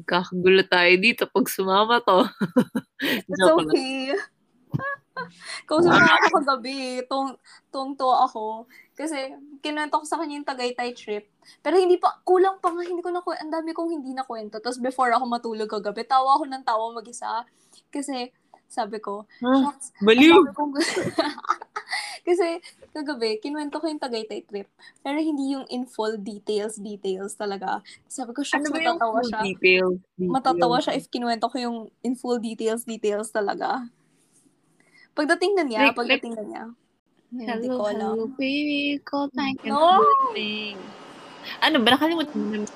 Magkakagulo tayo dito pag sumama to. It's okay. Kung sumama ako kagabi, tung, tungto ako. Kasi, kinuwento ko sa kanya yung Tagaytay trip. Pero hindi pa, kulang pa nga, hindi ko na, ang dami kong hindi na kwento. Tapos before ako matulog kagabi, tawa ako ng tawa mag-isa. Kasi, sabi ko, Ah, shucks, baliw! sabi ko, kasi, kagabi, kinuwento ko yung Tagaytay trip. Pero hindi yung in full details, details talaga. Sabi ko, shucks, Ano matatawa siya. details? Matatawa Details. siya if kinuwento ko yung in full details, details talaga. Pagdating na niya, Like- pagdating na niya. Hindi Hello, ko alam. hello, baby. Call time. No! Ano ba? Nakalimutan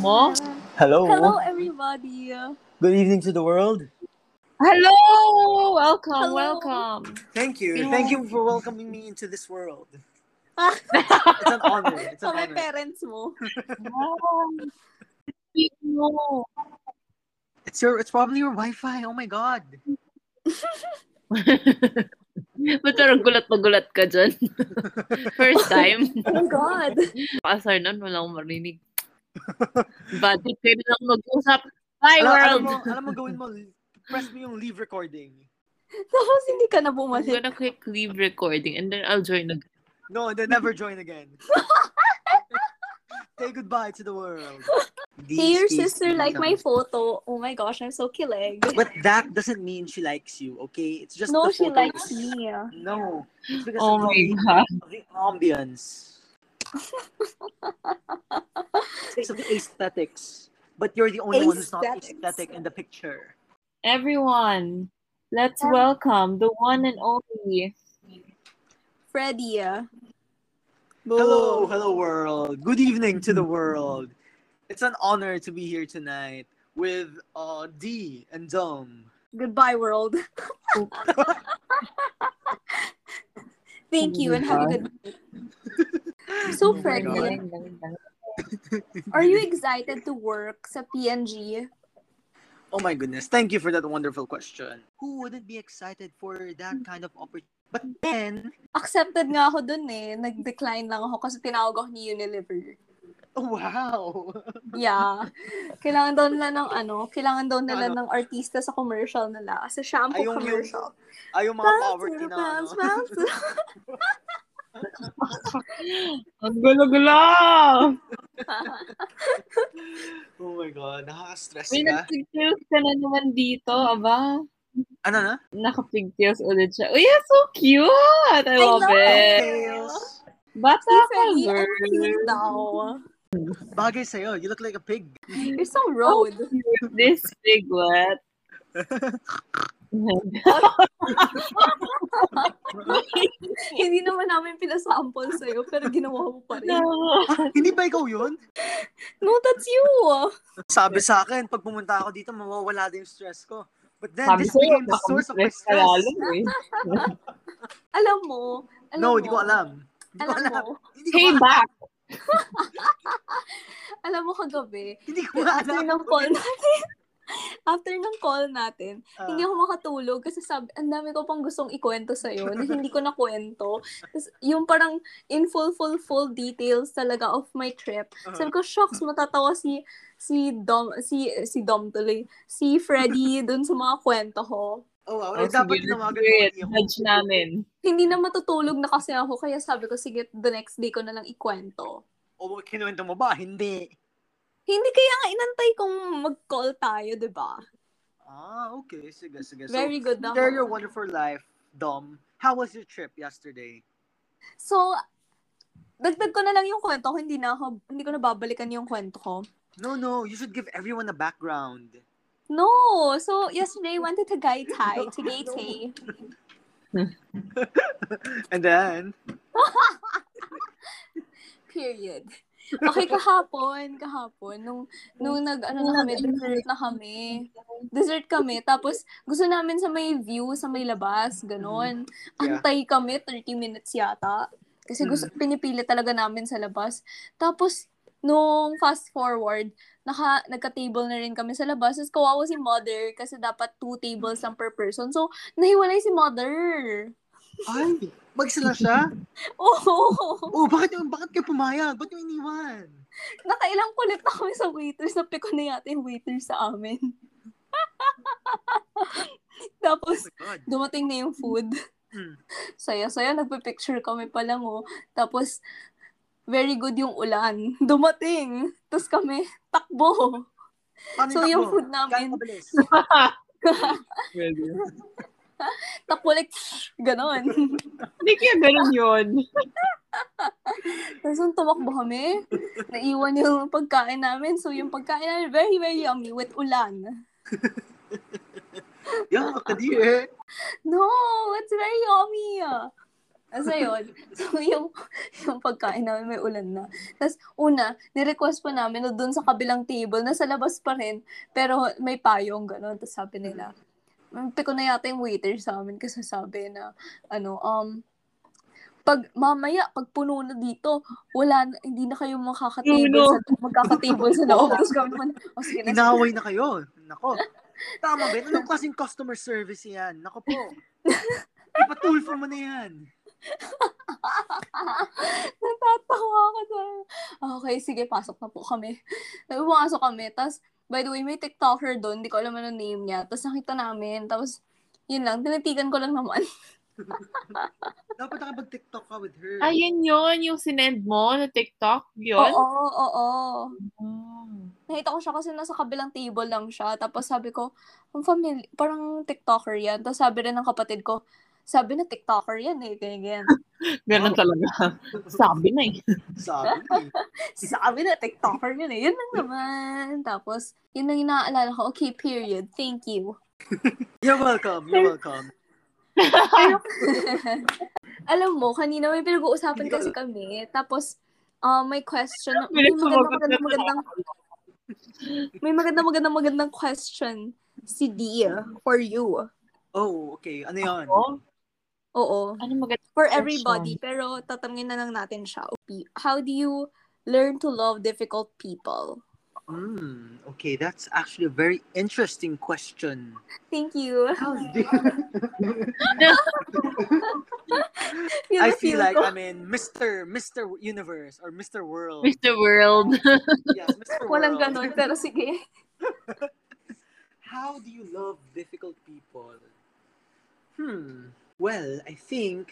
mo? Hello. Hello, everybody. Good evening to the world. Hello! Welcome, Hello. welcome. Thank you. Hello. Thank you for welcoming me into this world. Ah. It's an honor. It's an may honor. parents mo. Wow. It's your. It's probably your Wi-Fi. Oh my god. Ba't parang gulat na gulat ka dyan? First time. Oh my God. Pasar nun, wala akong marinig. Bad trip kayo na lang mag-usap. Hi, Alam, alam world! mo, alam mo gawin mo. Press mo yung leave recording. Tapos hindi ka na I'm bumalik. gonna click leave recording and then I'll join again. No, then never join again. Say goodbye to the world. Hey, your sister like my photo. Oh my gosh, I'm so killing. But that doesn't mean she likes you, okay? It's just No, the she likes me. No, it's because Oh of my the, god. of the ambience. it's because of the aesthetics. But you're the only one who's not aesthetic in the picture. Everyone, let's welcome the one and only. Freddie. Hello, hello world. Good evening to the world. It's an honor to be here tonight with uh D and Dom. Goodbye, world. Thank you and have a good night. So, Oh my Freddie, are you excited to work sa PNG? Oh my goodness. Thank you for that wonderful question. Who wouldn't be excited for that kind of opportunity? But then, Accepted nga ako dun eh. Nag-decline lang ako kasi tinawag ako ni Unilever. oh, wow. Yeah. Kailangan daw nila ng ano, kailangan daw nila Ano? ng artista sa commercial nila. Kasi shampoo Ay, yung- yung- commercial. Ay, yung mga poverty na ano. Ang gulo-gulo! Oh my God. Nakaka-stress May ka. nag-pigtails ka na naman dito, aba. Ano na? Naka-pigtails ulit siya. Oh, yeah, so cute! I love know. it. Bata ka, ang girl. cute daw. Bagay sa'yo. You look like a pig. You're so road. This piglet. Hindi naman namin pinasample sa'yo, pero ginawa mo pa rin. Ah, hindi ba ikaw yun? No, that's you. Sabi sa akin, pag pumunta ako dito, mawawala din yung stress ko. But then, Sabi this ko, became the source of my stress lalo eh. Alam mo, alam No, hindi ko alam. Hindi ko Alam alam. mo, Hindi ko Hey, alam. back! alam mo kagabi, Hindi ko alam. ng call natin, after ng call natin, Ah. hindi ako makatulog kasi sabi, ang dami ko pang gustong ikwento sa'yo na hindi ko nakwento. Tapos, yung parang in full, full, full details talaga of my trip. Uh-huh. Sabi ko, shocks, matatawa si si Dom, si, si Dom tuloy, si Freddy dun sa mga kwento ko. Oh, wow. Oh, dapat tinawagan mo. Judge namin. Hindi na matutulog na kasi ako, kaya sabi ko, sige, the next day ko na lang ikwento. O, kinuwento mo ba? Hindi. Hindi kaya nga inantay kong mag-call tayo, di ba? Ah, okay. Sige, sige. So, Very good na share ako. your wonderful life, Dom. How was your trip yesterday? So, dagdag ko na lang yung kwento ko, hindi na ako, hindi ko na babalikan yung kwento ko. No, no. You should give everyone a background. No! So, yesterday, went to Tagaytay, to Tagaytay. And then, Period. Okay, kahapon, kahapon, nung, nung nag, ano na kami, dessert na kami. Dessert kami, tapos gusto namin sa may view, sa may labas, ganon. Yeah. Antay kami, 30 minutes yata. Kasi gusto, pinipili talaga namin sa labas. Tapos, nung fast forward, naka, nagka-table na rin kami sa labas. Tapos kawawa si mother kasi dapat two tables lang per person. So, nahiwalay si mother. Ay, mag-isa lang siya? Oh! Oh, bakit, bakit kayo pumayag? Ba't yung iniwan? nakailang kulit na kami sa waiters. Napiko na yata yung waiter sa amin. Tapos, Oh dumating na yung food. Hmm. Saya-saya, nagpa-picture kami pa lang, oh. Tapos, very good yung ulan. Dumating. Tapos kami, takbo. Paano So, yung takbo? food namin, like, ganon. Hindi kaya ganun yun. Tapos nung tumakbo kami, naiwan yung pagkain namin. So, yung pagkain namin, very, very yummy with ulan. Yeah, kadir. No, it's very yummy. Kasi yun, so yung, yung pagkain namin may ulan na. Tapos una, nirequest pa namin na doon sa kabilang table, nasa labas pa rin, pero may payong gano'n. Tapos sabi nila, piko na yata yung waiter sa amin kasi sabi na, ano, um, pag mamaya, pag puno na dito, wala na, hindi na kayo makakatable Puno. sa, magkakatable sa loob. Tapos kami naman, o sige na, Inaway na kayo. Nako. Tama ba? Anong klaseng customer service yan? Nako po. Ipatulfo mo na yan. Natatawa ako doon. Okay, sige, pasok na po kami. Pumasok kami. Tapos, by the way, may TikToker doon. Hindi ko alam ano name niya. Tapos nakita namin. Tapos, yun lang. Tinitigan ko lang naman. Dapat nakapag-tiktok ka with her. Ayun yun, yung sinend mo na TikTok, Oo, yun? oo, oo. Oh. Nakita ko siya kasi nasa kabilang table lang siya. Tapos sabi ko, ang family, parang TikToker yan. Tapos sabi rin ng kapatid ko, sabi na TikToker yan eh. Ganyan. Ganun talaga. Sabi na eh. Sabi eh. Sabi na TikToker yun eh. Yun lang naman. Tapos, yun lang yung naaalala ko. Okay, period. Thank you. You're welcome. You're welcome. Alam mo, kanina may pinag-uusapan kasi kami. Tapos, uh, may question. May magandang, magandang, magandang, may magandang, magandang, magandang question si Dia for you. Oh, okay. Ano yan? Ako? Oo. Ano maganda? For everybody. Pero tatanungin na lang natin siya. How do you learn to love difficult people? Hmm. Okay, that's actually a very interesting question. Thank you. How do Feel I feel like. I'm in Mr. Mr. Universe or Mr. World. Mr. World. Yes, Mr. Walang World. ganun, pero sige. How do you love difficult people? Hmm. Well, I think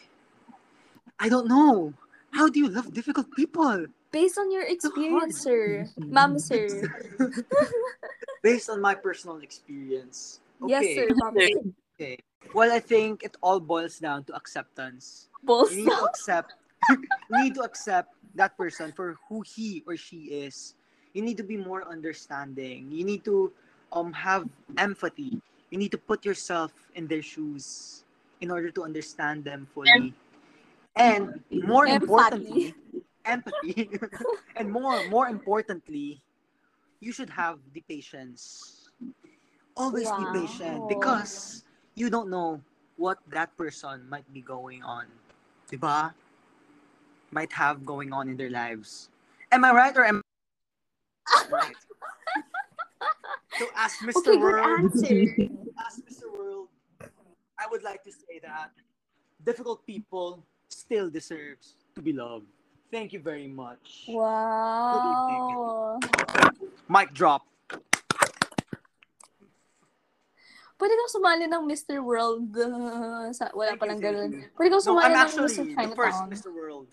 I don't know. How do you love difficult people? Based on your experience, sir. Ma'am, sir. Based on my personal experience. Okay. Yes, sir. Ma'am. Okay. Well, I think it all boils down to acceptance. Boss. You need to accept you need to accept that person for who he or she is. You need to be more understanding. You need to um have empathy. You need to put yourself in their shoes in order to understand them fully. And more importantly, empathy. and more more importantly, you should have the patience. Always be patient Wow. because you don't know what that person might be going on. Diba? Might have going on in their lives. Am I right or am I right? so ask Mr. Okay, good World. answer. Ask Mr. World. I would like to say that difficult people still deserves to be loved. Thank you very much. Wow. Mic drop. Pwede kang sumali ng Mr. World. uh, sa, wala Thank pa you, lang thank ganun. Pwede kang No, sumali I'm ng actually Mr. the first Mr. World.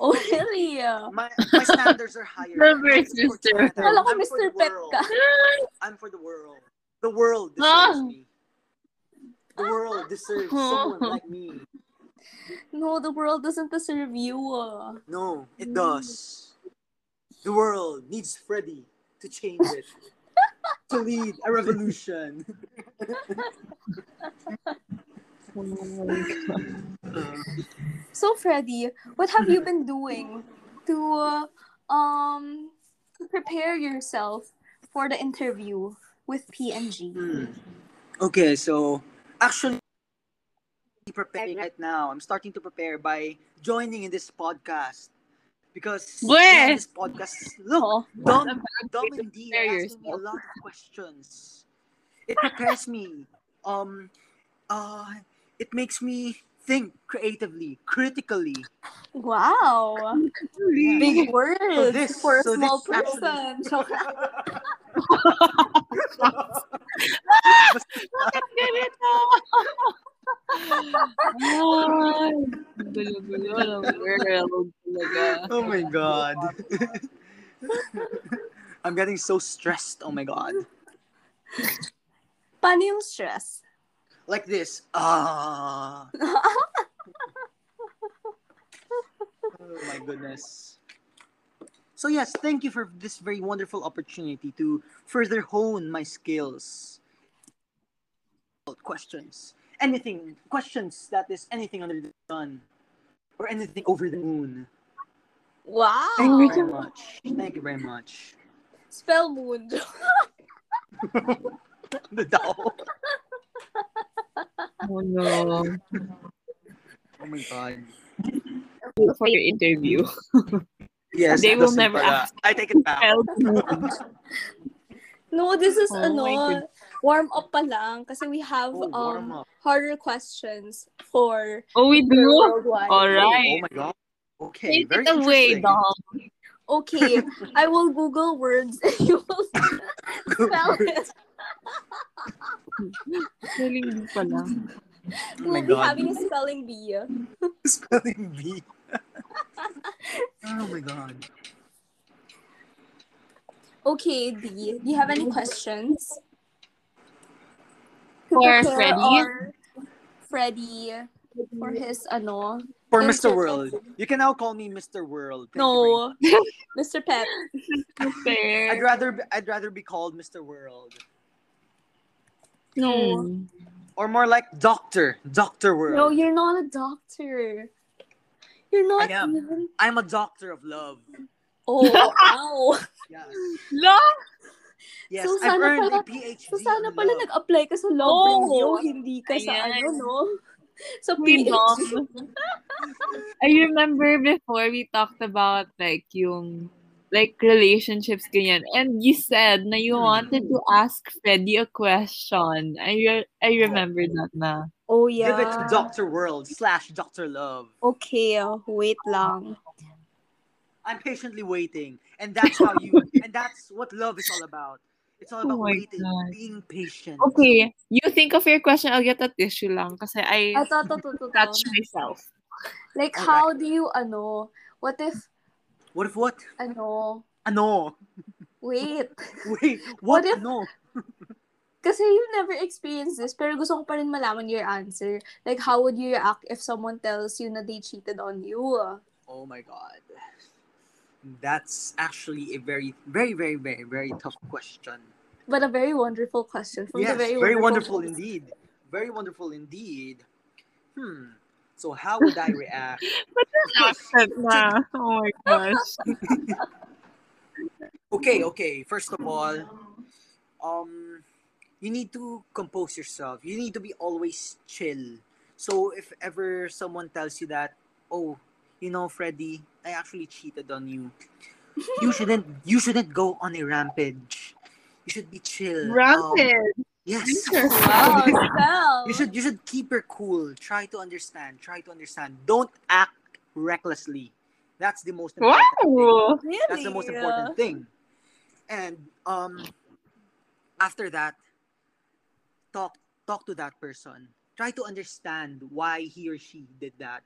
Oh, really? ah? My my standards are higher. The I'm first for Mr. Chinatown. Kala ko Mr. the Pet world. ka. I'm for the world. The world Ah. deserves me. The world deserves someone like me. No, the world doesn't deserve you. ah. No, it does. The world needs Freddy to change it. to lead a revolution. So, Freddy, what have you been doing to uh, um prepare yourself for the interview with PNG? Hmm. Okay, so actually preparing right now. I'm starting to prepare by joining in this podcast. Because yeah, this podcast look, Oh, Dom, Dom to and Dee prepare are asking me a lot of questions. It prepares me. Um, uh, it makes me think creatively, critically. Wow. Yeah. Big words this- for a so small actually- person. Joke. Bakit ganito? Ay, gulo-gulo ng world talaga. oh my god. I'm getting so stressed. Oh my god. Paano yung stress? Like this. Ah. oh my goodness. So yes, thank you for this very wonderful opportunity to further hone my skills. Questions. Anything. Questions that is anything under the sun. Or anything over the moon. wow. Thank you very much. Thank you very much. Spell moon. The daw. Oh no. Oh my god. For your interview. Yes, They will never pala. ask. I take it back. No, this is Oh ano, warm up pa lang kasi we have Oh, um harder questions for Oh, we do? worldwide. All Oh. Oh my god. Okay, Take very it away, interesting. Dom. Okay, I will Google words and you will spell it. Galing din pala. Oh We'll be having a spelling bee. Spelling bee. Oh my god. Okay, D, do you have any questions? For Prepare Freddy? Or Freddy for his ano? For Yes, Mr. World. You can now call me Mr. World. Thank No, Mr. Pet. very- I'd rather be, I'd rather be called Mr. World. No. Hmm. Or more like Doctor. Doctor World. No, you're not a doctor. You're not I am. even. I'm a doctor of love. Oh, ow. Yes. La! Yes, So, I've sana earned pala- a PhD. So sana pala love. nag-apply ka sa love Oh, review, hindi ka sa ayan. ano, no? Sa PhD. I remember before we talked about like yung like relationships ganyan. And you said na you Hmm. wanted to ask Freddy a question. I re- I remember that na. Oh, yeah. Give it to Doctor World slash Doctor Love. Okay, oh, wait lang. I'm patiently waiting, and that's how you. and that's what love is all about. It's all Oh about my waiting, God. being patient. Okay, you think of your question, I'll get a tissue lang kasi I Ato, to, to, to, to. touch myself. Like, Okay. how do you, ano, what if, What if what? ano, Ano? wait. Wait, What what? if- no. Kasi you never experienced this, pero gusto ko pa rin malaman your answer. Like, how would you react if someone tells you na they cheated on you? Oh my god. That's actually a very, very, very, very, very tough question. But a very wonderful question. From yes, the very, very wonderful, wonderful indeed. Very wonderful indeed. Hmm. So how would I react? but Accent na. Oh my gosh. okay, okay. First of all, um, you need to compose yourself. You need to be always chill. So if ever someone tells you that, oh, you know, Freddy, I actually cheated on you. You shouldn't. You shouldn't go on a rampage. You should be chill. Um, yes. Wow. You should. You should keep your cool. Try to understand. Try to understand. Don't act recklessly. That's the most important. thing. Really? That's the most important thing. And um after that, talk talk to that person. Try to understand why he or she did that.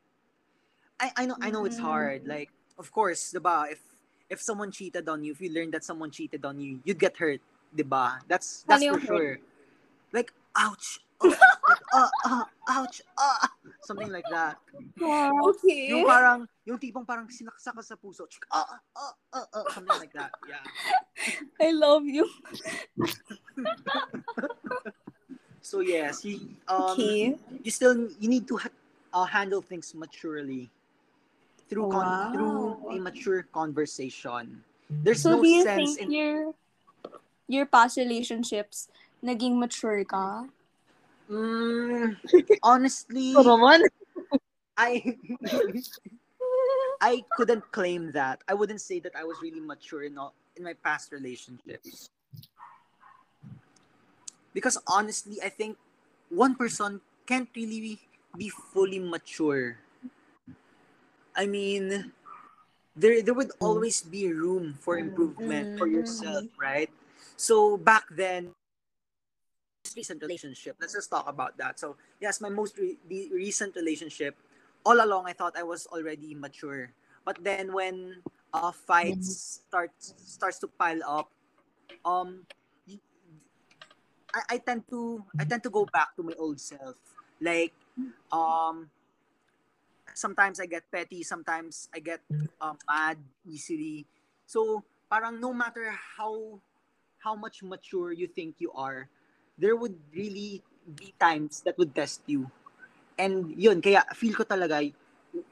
I, I know I know it's Mm. hard. Like, of course, diba, if if someone cheated on you, if you learn that someone cheated on you, you'd get hurt, diba? That's that's for sure. Like, ouch. Oh, like, uh, uh, ouch. Uh, something like that. Okay. Yung parang, yung tipong parang sinaksak ka sa puso. Ah, ah, ah, ah, something like that. Yeah. I love you. So yes, you, um, Okay. you still you need to ha- uh, handle things maturely through con- Wow. through a mature conversation. There's So no do you sense think in your your past relationships naging mature ka? Mm, honestly, I I couldn't claim that. I wouldn't say that I was really mature in all, in my past relationships. Because honestly, I think one person can't really be fully mature. I mean, there there would always be room for improvement for yourself, right? So back then, recent relationship. Let's just talk about that. So yes, my most re- recent relationship. All along, I thought I was already mature, but then when uh, fights start starts to pile up, um, I, I tend to I tend to go back to my old self. Like, um, sometimes I get petty, sometimes I get um, mad easily. So parang no matter how how much mature you think you are, there would really be times that would test you. And yun, kaya feel ko talaga,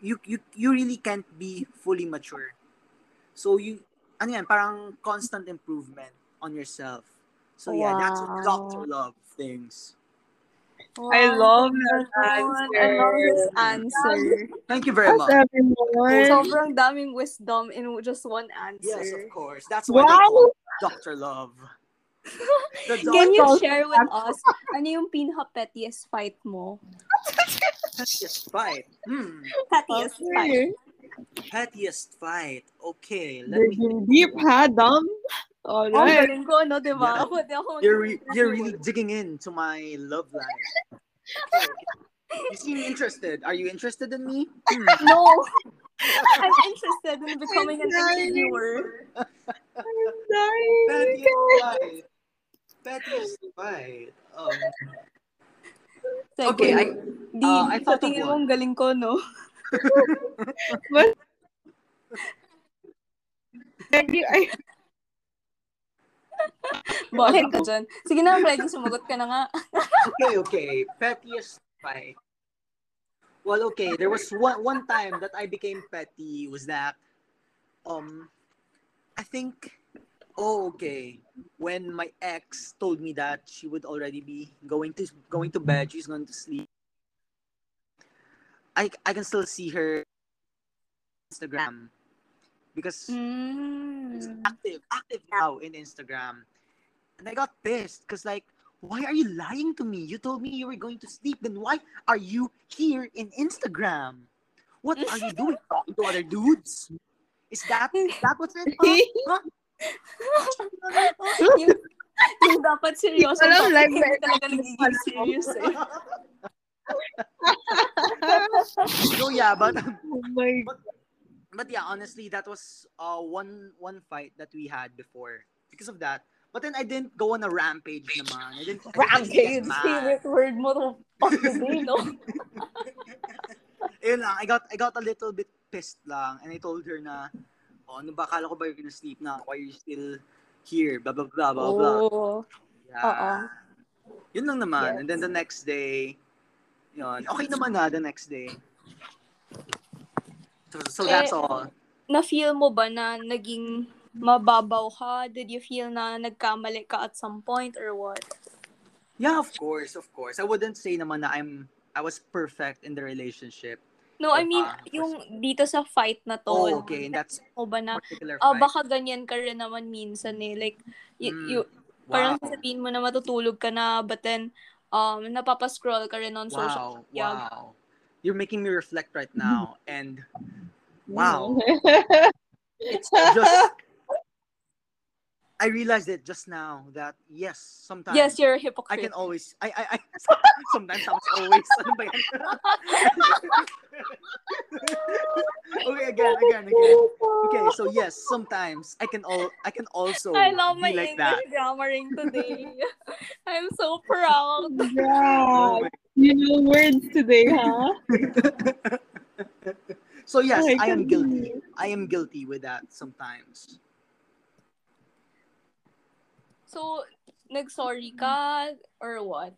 you, you, you really can't be fully mature. So you, ano yan, parang constant improvement on yourself. So yeah, that's what Dr. Love things. I love that Everyone, I love this answer. Thank you very That's much. everyone. Sobrang daming wisdom in just one answer. Yes, of course. That's why they call Dr. Love. The Can you share with us ano yung pinaka-pettiest fight mo? Pettiest fight. Hmm. Pettiest fight. Okay. Pettiest fight. Okay, let me. Deep, ha, Dom? Oh, Alright. galing ko, no, di ba? Yeah. Ako, ako You're re- you're really digging into my love life. You seem interested. Are you interested in me? Hmm. No! I'm interested in becoming an dying. interviewer. Dying. Pettiest fight. Pettiest fight. Um, Sige. Okay, I- Di, uh, I sa thought of tingin one. mong galing ko, no? Peggy, I, Bakit ka dyan? Sige na, Freddy, sumagot ka na nga. okay, okay. Pettiest fight. Well, okay. There was one one time that I became petty. Was that, um, I think. Oh, okay. When my ex told me that she would already be going to going to bed, she's going to sleep. I I can still see her Instagram because she's Mm. active active now in Instagram, and I got pissed because like why are you lying to me? You told me you were going to sleep. Then why are you here in Instagram? What are you doing? Talking to other dudes? Is that is that what's it? Huh? Huh? yung, yung dapat seryoso. Alam, like, hindi talaga nagiging serious eh. so yeah, but oh my but yeah, honestly, that was uh one one fight that we had before because of that. But then I didn't go on a rampage naman. I didn't I didn't Rampage. Favorite word mo to fuck the day, no? Lang, I got I got a little bit pissed lang and I told her na oh, ano ba akala ko ba you're gonna sleep na? Why are you still here? Blah blah blah blah blah. Oh. Yeah. Oo. Yun lang naman. Yes. And then the next day, yun. Okay naman na the next day. So, so that's Eh, all. Na-feel mo ba na naging mababaw ka? Did you feel na nagkamali ka at some point or what? Yeah, of course, of course. I wouldn't say naman na I'm I was perfect in the relationship. No, I mean, Ah, yung dito sa fight na to, Oh, okay. And that's mo ba na, ah, fight. baka ganyan ka rin naman minsan eh. Like, y- Mm, you, parang wow. sasabihin mo na matutulog ka na, but then, um, napapascroll ka rin on social Wow, media. wow. You're making me reflect right now. And wow, it's just I realized it just now that yes, sometimes Yes, you're a hypocrite. I can always I I, I sometimes I was always ano ba yan? okay, again, again, again. Okay, so yes, sometimes I can all I can also I love my be like English that. grammaring today. I'm so proud. Yeah. Oh you know words today, huh? So yes, Oh, I am can guilty. I am guilty with that sometimes. So, nag-sorry ka or what?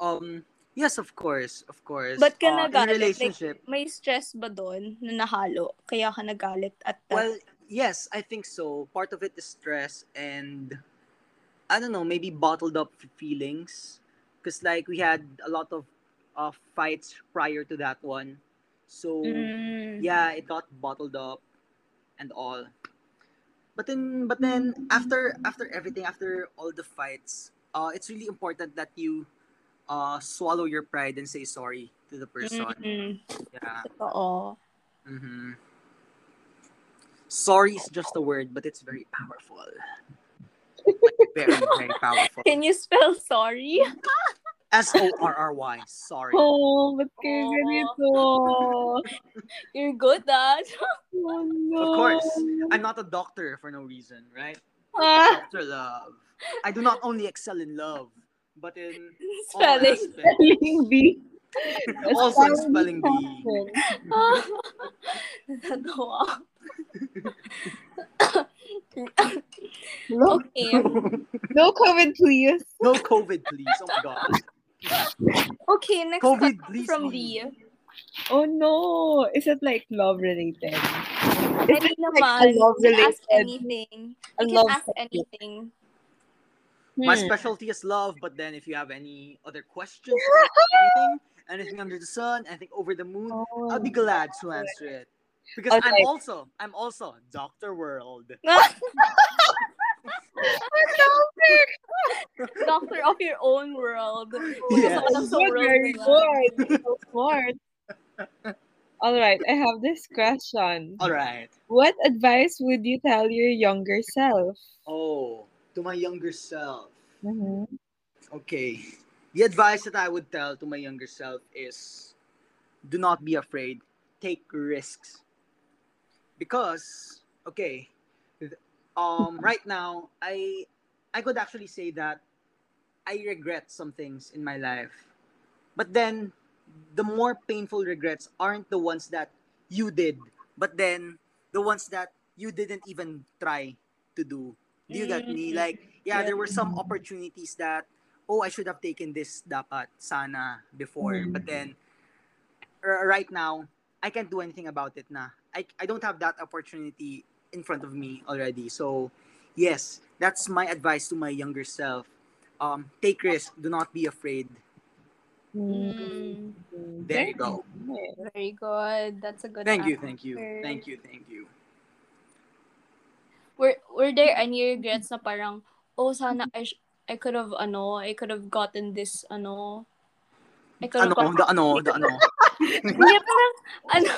Um yes, of course, of course. Ba't ka Uh, in a? Like, relationship. May stress ba doon na nahalo? Kaya ka nagalit at that Well, yes, I think so. Part of it is stress and I don't know, maybe bottled up feelings because like we had a lot of uh, fights prior to that one. So Mm. yeah, it got bottled up and all. But then but then after after everything, after all the fights, uh it's really important that you uh swallow your pride and say sorry to the person. Mm-mm. Yeah. Totoo. hmm Sorry is just a word, but it's very powerful. Very, very powerful. Can you spell sorry? S O R R Y. Sorry. Oh, ba't kayo Oh. ganito? You're good, Dad. Oh, no. Of course, I'm not a doctor for no reason, right? Ah, Doctor Love. I do not only excel in love, but in Spelling. aspects. spelling bee. Also in spelling bee. Natawa. No, okay. no comment, please. No COVID, please. Oh my god. Okay, next COVID, please. from leave. D. Oh no. Is it like love related? Is Any it like a naman. love You can ask anything. A You can love ask topic? anything. My Hmm. specialty is love, but then if you have any other questions, anything, anything under the sun, anything over the moon, Oh. I'll be glad to answer it. Because I'm also, I'm also Doctor World. Doctor of your own world. Yes. Gusto ko lang sa Good, world very nila. good. So smart. All right, I have this question. All right. What advice would you tell your younger self? Oh, to my younger self. Mhm. Okay. The advice that I would tell to my younger self is do not be afraid. Take risks. Because, okay, um, right now, I I could actually say that I regret some things in my life. But then the more painful regrets aren't the ones that you did, but then the ones that you didn't even try to do. Do you get me? Mhm. Like, yeah, there were some opportunities that, oh, I should have taken this dapat sana before. But then, r- right now, I can't do anything about it na. I, I don't have that opportunity in front of me already. So, yes, that's my advice to my younger self. Um, take risk. Do not be afraid. Mm, There you go. very good. That's a good Thank you, thank you, thank you, thank you. Were, were there any regrets na parang, oh, sana I, sh- I could have, ano, I could have gotten this, ano, I could Ano, have gotten, the ano, the ano. Hindi, parang, ano,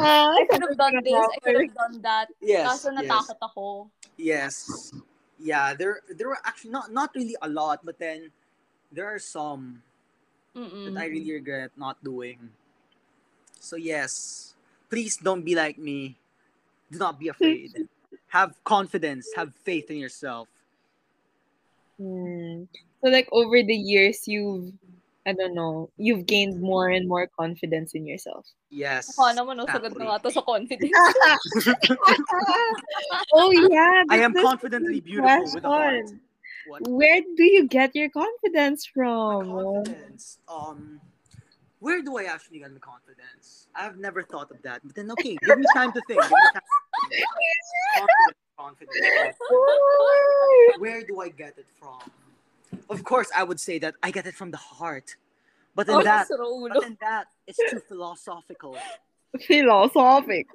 Ah, I could have done this, I could have done that. Yes, Kaso yes. natakot ako. Yes. Yeah, there there were actually not not really a lot, but then there are some Mm-mm. that I really regret not doing. So yes, please don't be like me. Do not be afraid. have confidence, have faith in yourself. Hmm. So like over the years you've I don't know, you've gained more and more confidence in yourself. Yes. Mukha naman, no, sagad exactly. na nga to sa confidence. oh yeah, I am confidently beautiful with a heart. What? Where do you get your confidence My from? confidence. Um, where do I actually get the confidence? I've never thought of that. But then, okay, give me time to think. Give me time to think. Confidence, confidence. Where do I get it from? Of course, I would say that I get it from the heart. But then Oh, that, sa ulo. but then that is too philosophical. Philosophic.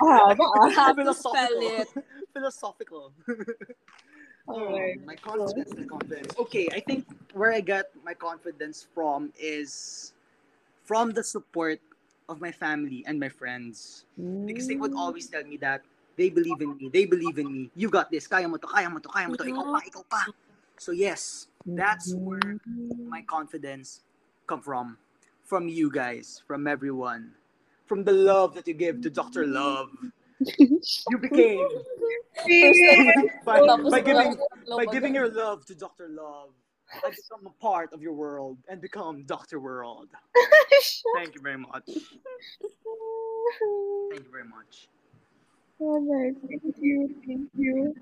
Ah, ba? Have to spell it. philosophical. Oh, Alright. my confidence, my confidence. Okay, I think where I got my confidence from is from the support of my family and my friends. Because they would always tell me that they believe in me, they believe in me. You got this, kaya mo to, kaya mo to, kaya mo to, ikaw pa, ikaw pa. So yes, that's where my confidence come from. From you guys, from everyone. From the love that you give to Dr. Love. You became by, by giving by giving your love to Dr. Love, I become a part of your world and become Dr. World. Thank you very much. Thank you very much. Alright, thank you, thank you.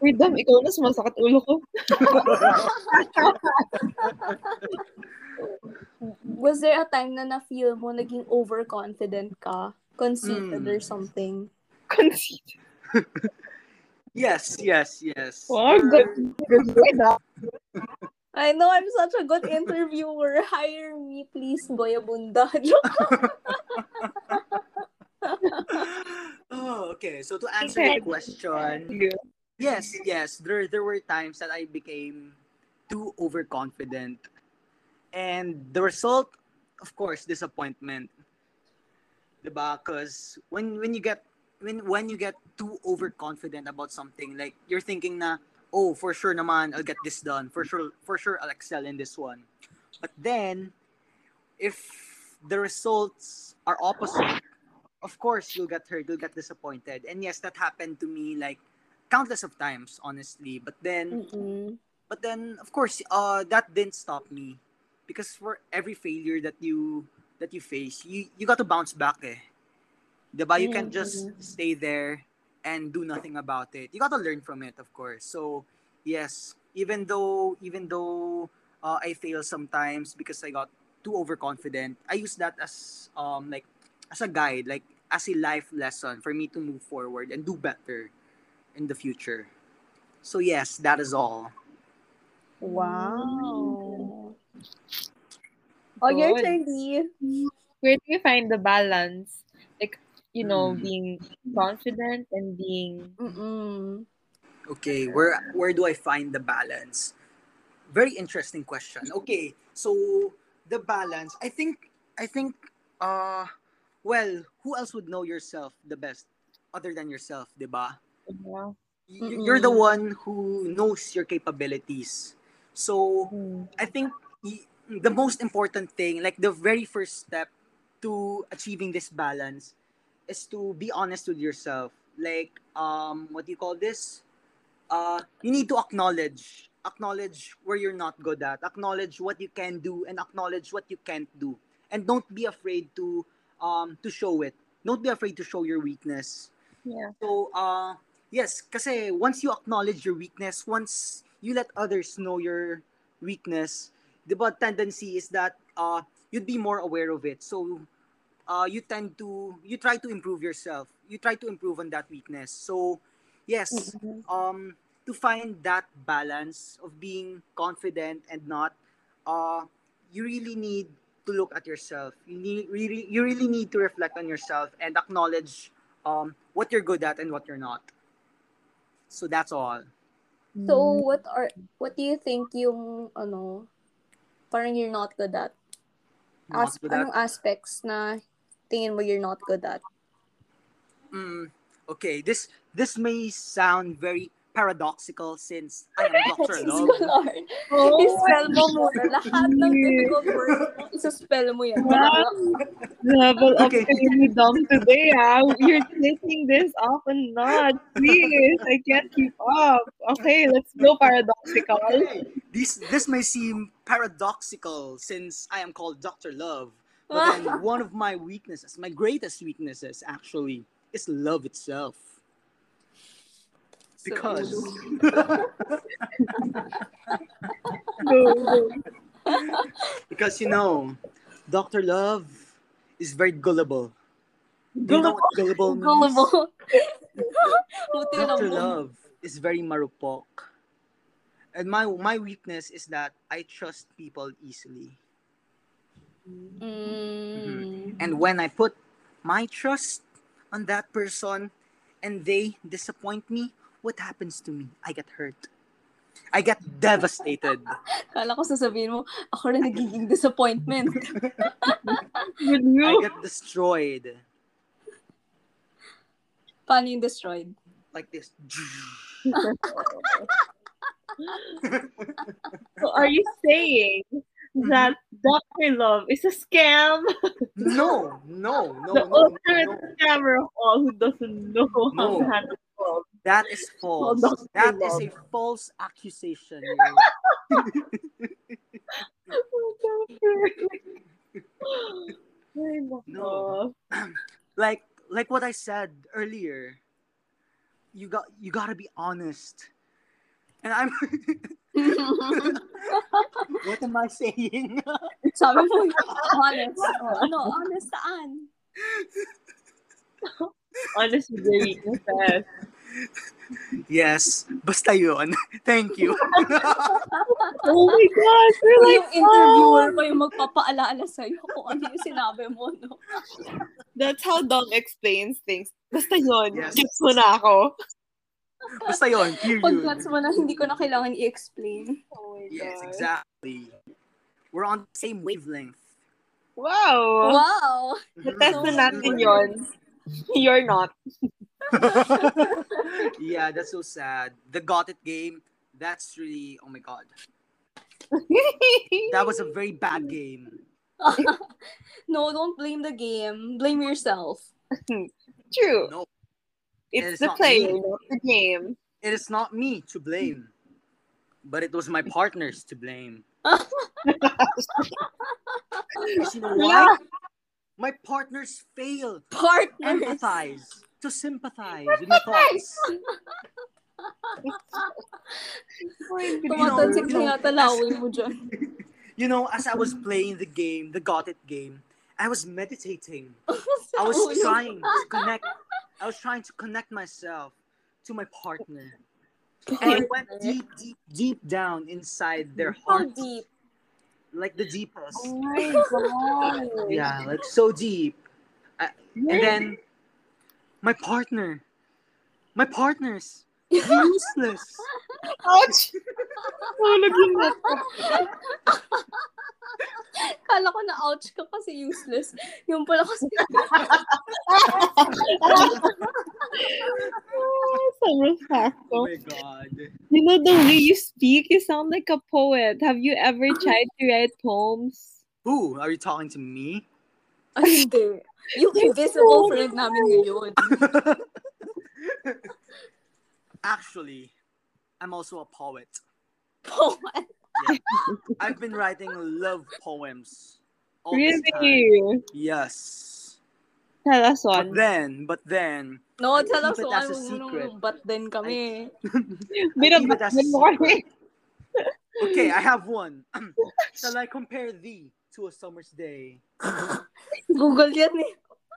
Wait, Dam, ikaw na sumasakit ulo ko. Was there a time na na-feel mo naging overconfident ka? Conceited Mm. or something? Conceit. Yes, yes, yes. Wow, good, good. I know I'm such a good interviewer. Hire me, please, Goya Bunda. Oh, okay. So to answer your question, Yeah. yes, yes, there there were times that I became too overconfident. And the result, of course, disappointment. Diba? Because when when you get when when you get too overconfident about something, like you're thinking na, oh, for sure naman, I'll get this done. For sure, for sure, I'll excel in this one. But then, if the results are opposite, of course you'll get hurt, you'll get disappointed. And yes, that happened to me like countless of times, honestly. But then, Mm-mm. but then of course, uh, that didn't stop me because for every failure that you that you face, you you got to bounce back. Eh. Diba? You can't just Mhm. stay there and do nothing about it. You got to learn from it, of course. So yes, even though even though uh, I fail sometimes because I got too overconfident, I use that as um like as a guide, like as a life lesson for me to move forward and do better in the future. So yes, that is all. Wow. Oh, your Good. turn, Where do you find the balance? Like, you know, Hmm. being confident and being Mm-mm. Okay, where where do I find the balance? Very interesting question. Okay, so the balance, I think I think uh well, who else would know yourself the best other than yourself, 'di ba? yeah. You're the one who knows your capabilities. So, Hmm. I think the most important thing, like the very first step to achieving this balance is to be honest with yourself. Like, um, what do you call this? Uh, you need to acknowledge, acknowledge where you're not good at, acknowledge what you can do, and acknowledge what you can't do. And don't be afraid to, um, to show it. Don't be afraid to show your weakness. Yeah. So, uh, yes, kasi once you acknowledge your weakness, once you let others know your weakness, the bad tendency is that uh, you'd be more aware of it. So, uh, you tend to, you try to improve yourself. You try to improve on that weakness. So, yes, Mm-mm. um, to find that balance of being confident and not, uh, you really need to look at yourself. You need really, you really need to reflect on yourself and acknowledge um, what you're good at and what you're not. So that's all. So, what are, what do you think yung, ano, parang you're not good at? Not As, good at- anong aspects na tingin mo you're not good at? Mm, okay, this this may sound very paradoxical since I am Dr. Diyos Love. ko, Lord. Oh, I-spell mo muna. Lahat ng difficult words mo, isa-spell mo yan. Wow. Level up Okay. okay. dumb today, ah. You're taking this off a notch. Please, I can't keep up. Okay, let's go paradoxical. Okay, this this may seem paradoxical since I am called Dr. Love, but then one of my weaknesses, my greatest weaknesses actually, is love itself. Because Go, go. because you know, Dr. Love is very gullible. Do you know what gullible means? Gullible. Dr. Love is very marupok. And my my weakness is that I trust people easily. Mm. And when I put my trust on that person and they disappoint me, what happens to me? I get hurt. I get devastated. Kala ko sasabihin mo, ako na nagiging disappointment. With I you. get destroyed Paano yung destroyed? like this. So are you saying that Dr. Love is a scam? No, no, no, the no, no, ultimate no. scammer of all who doesn't know how No. to handle love. That is false. Dr. That is a false accusation. No. like like what I said earlier. You got you gotta be honest. And I'm what am I saying? Sabi mo, honest. Oh, ano, honest saan? Honest with your weaknesses. Yes, basta yun. Thank you. Oh my gosh, we're like, yung interviewer pa yung magpapaalaala sa'yo kung ano yung sinabi mo, no? That's how Dom explains things. Basta yun, Yes. gets mo na ako. Basta yun, period. Pag gets mo na, hindi ko na kailangan i-explain. Oh my Yes, gosh. exactly. We're on the same wavelength. Wow. Wow! Test So na natin yun. You're not. yeah, that's so sad. The Got It game, that's really, oh my god. That was a very bad game. no, don't blame the game. Blame yourself. True. No, It's It's the not player, me. not the game. it is not me to blame, but it was my partners to blame. Because you know why? My partners fail to Partners. empathize, to sympathize with my thoughts. Tumatansik You know, na yata laway mo dyan. You know, as I was playing the game, the Got It game, I was meditating. I was trying to connect. I was trying to connect myself to my partner. And I went deep, deep, deep down inside their How heart. deep? Like the deepest. Oh my god. Yeah, like so deep. Uh, and then my partner, my partners, they're useless. Ouch! Tulog yung laptop. Kala ko na ouch ka kasi useless. Yung pala kasi ah, Sobrang Oh my god. You know, the way you speak, you sound like a poet. Have you ever tried to write poems? Who are you talking to me? Ay, hindi. Yung invisible friend namin ngayon. Actually, I'm also a poet. Poet. I've been writing love poems. all this time. Really? Yes. Tell us But then, but then, No, I tell us keep it one. as a secret. But then kami. Bit of keep it as a mo kami. okay, I have one. Shall I compare thee to a summer's day? Google yan eh.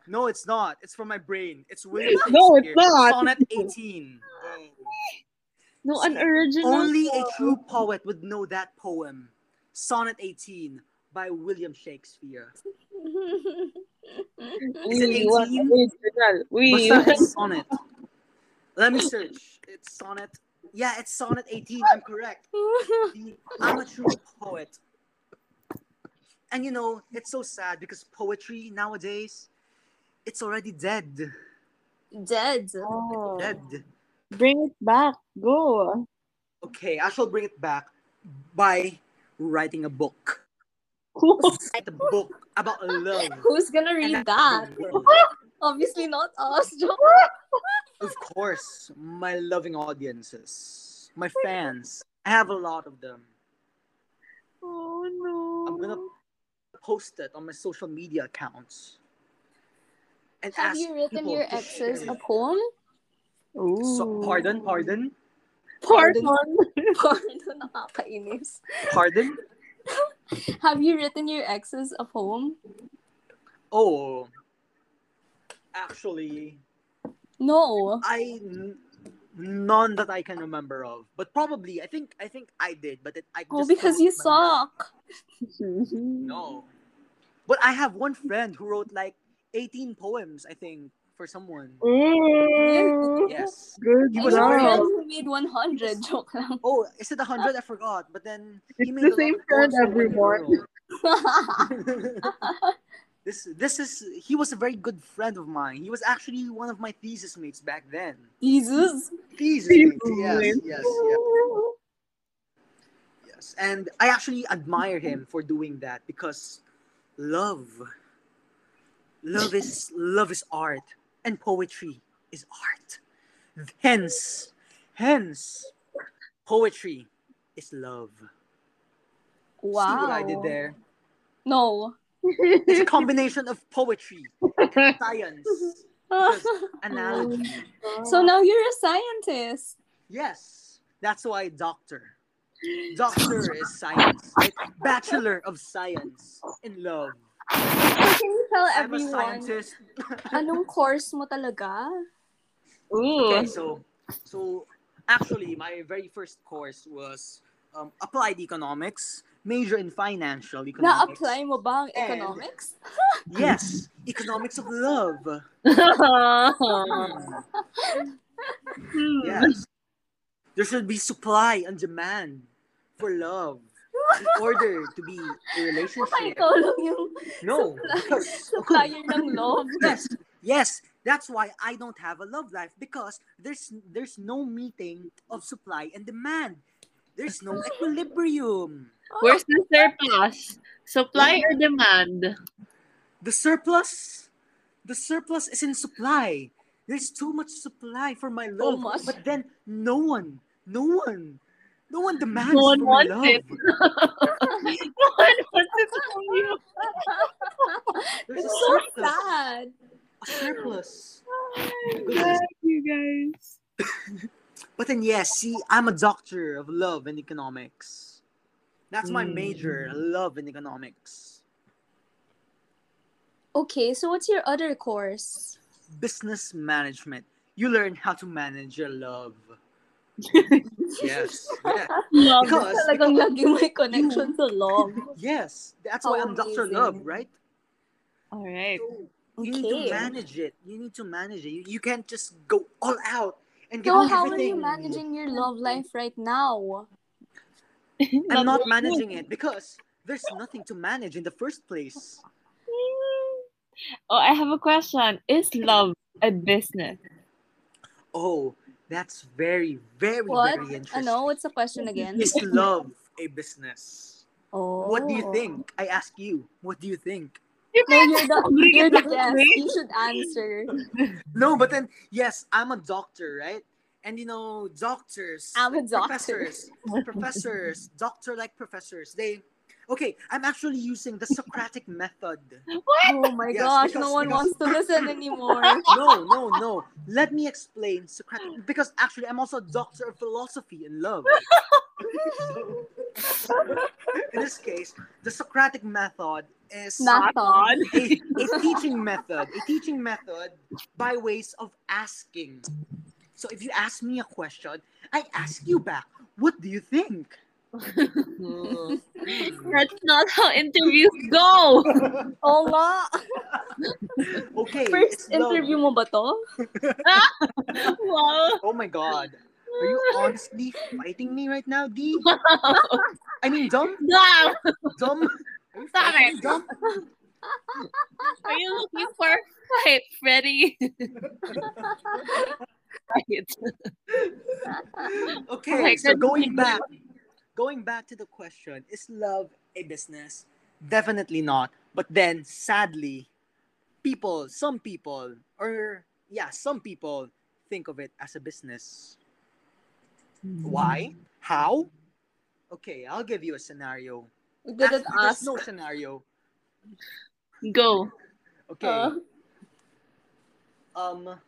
No, it's not. It's from my brain. It's William No, it's not. Sonnet 18. No, an original. Only a true poet would know that poem. Sonnet 18 by William Shakespeare. Is it 18? original. We Basta it's sonnet. Let me search. It's sonnet. Yeah, it's sonnet 18. I'm correct. The- I'm a true poet. And you know, it's so sad because poetry nowadays, it's already dead. Dead. Oh. Dead. Bring it back. Go. Okay, I shall bring it back by writing a book. Write a book about love. Who's gonna read that? Obviously not us. Of course, my loving audiences, my fans. I have a lot of them. Oh no. I'm gonna post it on my social media accounts. And Have you written your exes a it. poem? So, pardon, pardon, Pardon. Pardon, nakakainis. pardon. Have you written your exes a poem? Oh, actually, No. I n- none that I can remember of, but probably I think I think I did, but it, I Oh, because you remember. suck. No, but I have one friend who wrote like 18 poems. I think for someone. Mm. Yes. Good He I was know very- friends job. who made 100. Joke lang. Oh, is it 100? I forgot. But then he It's made the same friend, poems for everyone. this this is he was a very good friend of mine. He was actually one of my thesis mates back then. Jesus. Thesis Thesis mates, yes, yes, yes, yes. And I actually admire him for doing that because love, love is love is art, and poetry is art. Hence, hence, poetry is love. Wow. See what I did there? No. It's a combination of poetry and science. Analogy. so now you're a scientist. Yes, that's why doctor. Doctor is science. Right? Bachelor of science in love. So can you tell I'm a scientist. anong course mo talaga? Ooh. Okay, so so actually my very first course was um, applied economics, major in financial economics. Na-apply mo ba ang economics? Yes, economics of love. Yes. There should be supply and demand for love. in order to be a relationship. ikaw lang yung No, because supplier ng love. yes, yes. That's why I don't have a love life because there's there's no meeting of supply and demand. There's no equilibrium. Where's the surplus? Supply or demand? The surplus, the surplus is in supply. There's too much supply for my love, much. but then no one, no one, no one demands No one wants love. it. no one wants it from you. There's It's so surplus. sad. A surplus. God, you guys. But then yes, see, I'm a doctor of love and economics. That's my Mm. major, love and economics. Okay, so what's your other course? Business management. You learn how to manage your love. Yes. Yeah. Love. Because, Talagang because laging may connection sa love. yes, that's why I'm Dr. Love, right? All right. So you need to manage it. You need to manage it. You, you can't just go all out and give So how are you managing your love life right now? I'm not managing it because there's nothing to manage in the first place. Oh, I have a question. Is love a business? Oh, that's very, very, What? very interesting. Ano? What's the question again? Is love a business? Oh. What do you oh. think? I ask you. What do you think? No, you're the, you're the guest. You should answer. No, but then yes, I'm a doctor, right? And you know, doctors, I'm a doctor. professors, professors, doctor-like professors. They, okay, I'm actually using the Socratic method. What? Oh my Yes, gosh, because- no one because- wants to listen anymore. No, no, no. Let me explain Socratic because actually I'm also a doctor of philosophy and love. In this case, the Socratic method is Method. a, a teaching method, a teaching method by ways of asking. So if you ask me a question, I ask you back, what do you think? Mm-hmm. That's not how interviews go. Oo nga. Okay. First it's love. interview mo ba to? wow. Oh my god. Are you honestly fighting me right now, D? I mean, dumb? Damn. Dumb? Are you Stop fighting me, it. dumb? Are you looking for a fight, Freddy? right. Okay, oh Okay, so good. going back, going back to the question, is love a business? Definitely not. But then, sadly, people, some people, or yeah, some people think of it as a business. Why? How? Okay, I'll give you a scenario. Didn't ask. no scenario. Go. Okay. Uh, um.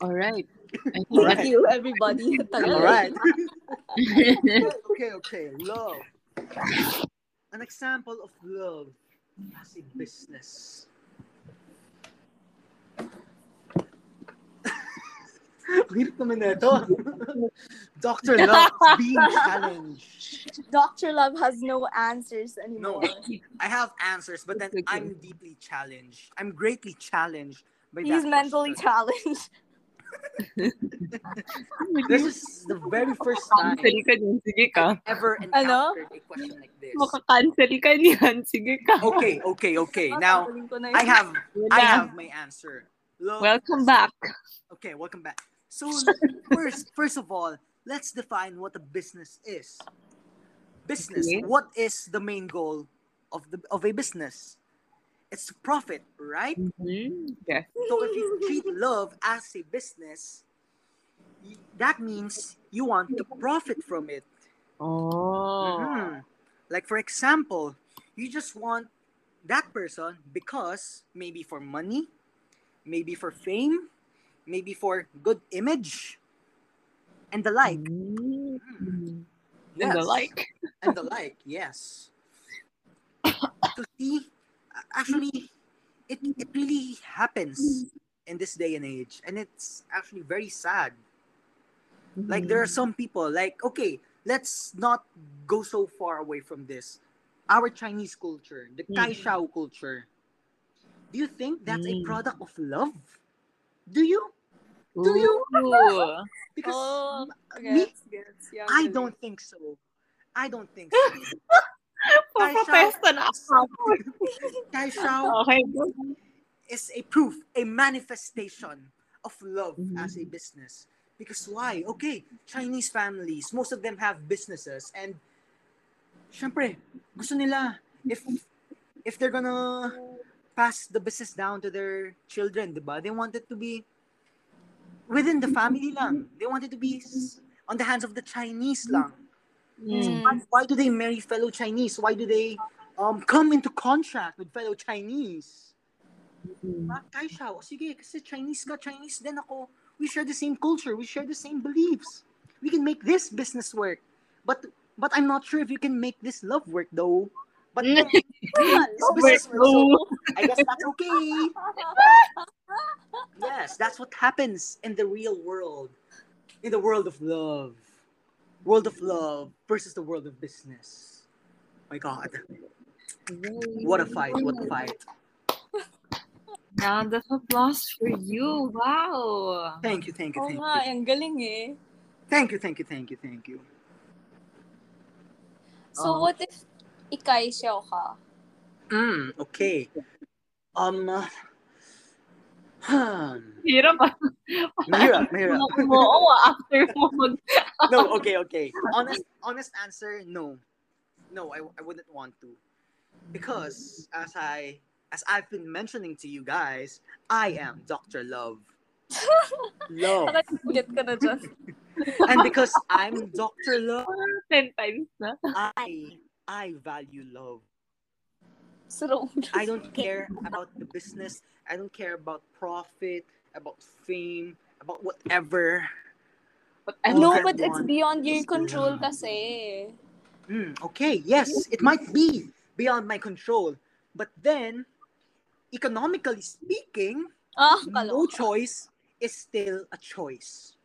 All right. I think Alright. Thank you, everybody. All right. okay, okay. Love. An example of love as a business. Ang hirap naman na ito. Dr. Love being challenged. Dr. Love has no answers anymore. No, anymore. I have answers, but then I'm deeply challenged. I'm greatly challenged by He's that mentally question. challenged. This is the very first time Cancel ka din. Sige ka. I've ever Ano? encountered a question like this. Makakancel ka niyan. Sige ka. Okay, okay, okay. Now Tatagalin ko na I have I na. have my answer. Love Welcome back. Okay, welcome back. So first, first of all, let's define what a business is. Business. Okay. What is the main goal of the of a business? It's to profit, right? Mhm. Yes. So if you treat love as a business, that means you want to profit from it. Oh. Mhm. Like for example, you just want that person because maybe for money, maybe for fame, maybe for good image, and the like. Mm. And Yes. the like. and the like. Yes. So see, actually, it it really happens in this day and age, and it's actually very sad. Like there are some people like okay, let's not go so far away from this. Our Chinese culture, the Kai Kaishao culture. Do you think that's a Mm. product of love? Do you? Do you? Because Oh, me, gets, gets. Yeah, I galing. don't think so. I don't think so. Paprotesta na ako. Kai Shao Okay. is a proof, a manifestation of love Mhm. as a business. Because why? Okay, Chinese families, most of them have businesses and syempre, gusto nila if if they're gonna pass the business down to their children, diba? They want it to be within the family lang. They want it to be on the hands of the Chinese lang. Mm. Why, why do they marry fellow Chinese? Why do they um come into contract with fellow Chinese? Mm. Kai siya. O sige, kasi Chinese ka, Chinese din ako. We share the same culture. We share the same beliefs. We can make this business work. But but I'm not sure if you can make this love work though. But this business work, so I guess that's okay. yes, that's what happens in the real world. In the world of love. World of love versus the world of business. My God. What a fight. What a fight. Round of applause for you. Wow. Thank you, thank you, Oo thank nga, you. ang galing eh. Thank you, thank you, thank you, thank you. So, Oh. what if ikay siya ka? Mm, okay. Um, uh. Hirap ah. Mahirap, mahirap. oo, after mo mag... no, okay, okay. Honest, honest answer, no. No, I, I wouldn't want to. Because, as I, as I've been mentioning to you guys, I am Dr. Love. Love. Nakatulit ka na dyan. And because I'm Dr. Love, Ten times na. I, I value love. Sarong. I don't care about the business. I don't care about profit, about fame, about whatever. But I All No, but it's beyond your control kasi. Mm, okay, yes, it might be beyond my control. But then, economically speaking, Ah, no choice is still a choice.